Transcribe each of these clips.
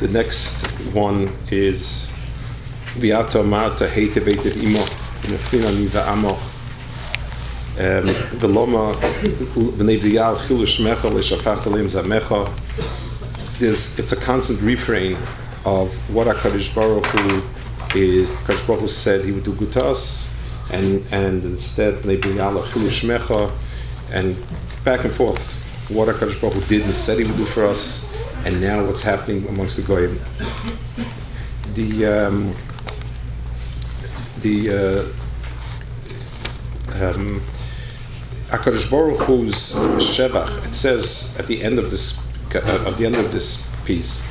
The next one is Viata Marta Hete Veter Imo Nefina Niva Amo um, Veloma B'nei V'yal Chilu Shmecha L'shafach Elim Zamecha. There's, it's a constant refrain of what HaKadosh Baruch Hu is, Baruch Hu said he would do good to us and, and instead B'nei V'yal Chilu Shmecha and back and forth what HaKadosh Baruch Hu did and said he would do for us and now what's happening amongst the Goyim. The um, the uh, um, Baruch Hu's shevach. It says at the end of this uh, at the end of this piece.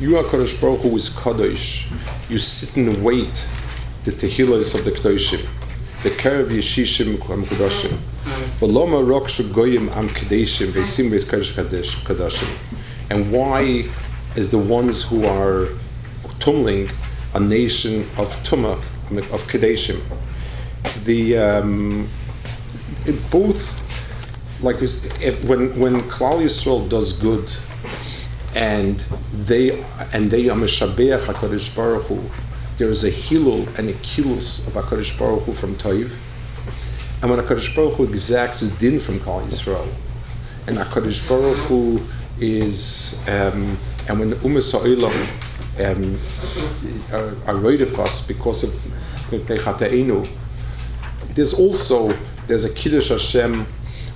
You are Kadosh Baruch Hu is kadosh. You sit and wait the tehillas of the kadoshim, the kerev yeshishim kadoshim. And why is the ones who are tumling a nation of tuma of kadeshim? The um, both like this, if, when when Klal Yisrael does good and they and they are meshabeach Hakadosh Baruch Hu, there is a hilul and a kilus of Hakadosh Baruch Hu from Toiv, and when Hakadosh Baruch Hu exacts his din from Klal Yisrael, and Hakadosh Baruch Hu is um, and when the Umas Ha'olam um, are, are right of us because of there's also there's a Kiddush Hashem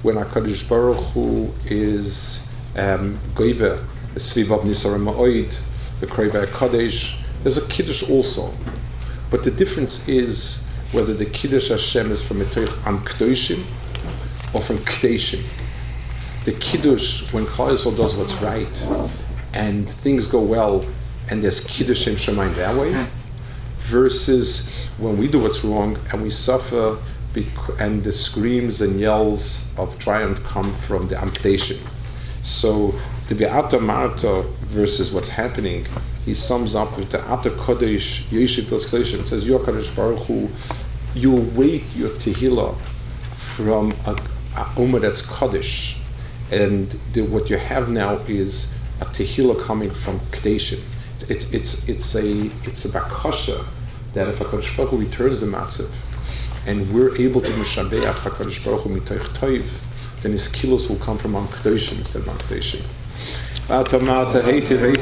when HaKadosh Baruch Hu is um, Goiver, the Svivav Nisarim Ma'oid, the Kreva Kadesh. There's a Kiddush also. But the difference is whether the Kiddush Hashem is from Metoich Am Kdoshim or from Kdeshim. The Kiddush, when Klal does what's right and things go well and there's Kiddushim Shemaim that way, versus when we do what's wrong and we suffer bec- and the screams and yells of triumph come from the Amkdeshim. So the Be'ata Marta versus what's happening, he sums up with the Ata Kodesh, Yeshiv Tos Kodesh, it says, Your Baruch Hu, you wait your Tehillah from a, a that's Kodesh. And the, what you have now is a Tehillah coming from Kadeshim. It's, it's, it's, a, it's a Bakasha that if HaKadosh Baruch Hu returns the Matzav, and we're able to Mishabeach HaKadosh Baruch Hu mitoich toiv, then his kilos will come from Am Kedoshim instead of Am Kedoshim.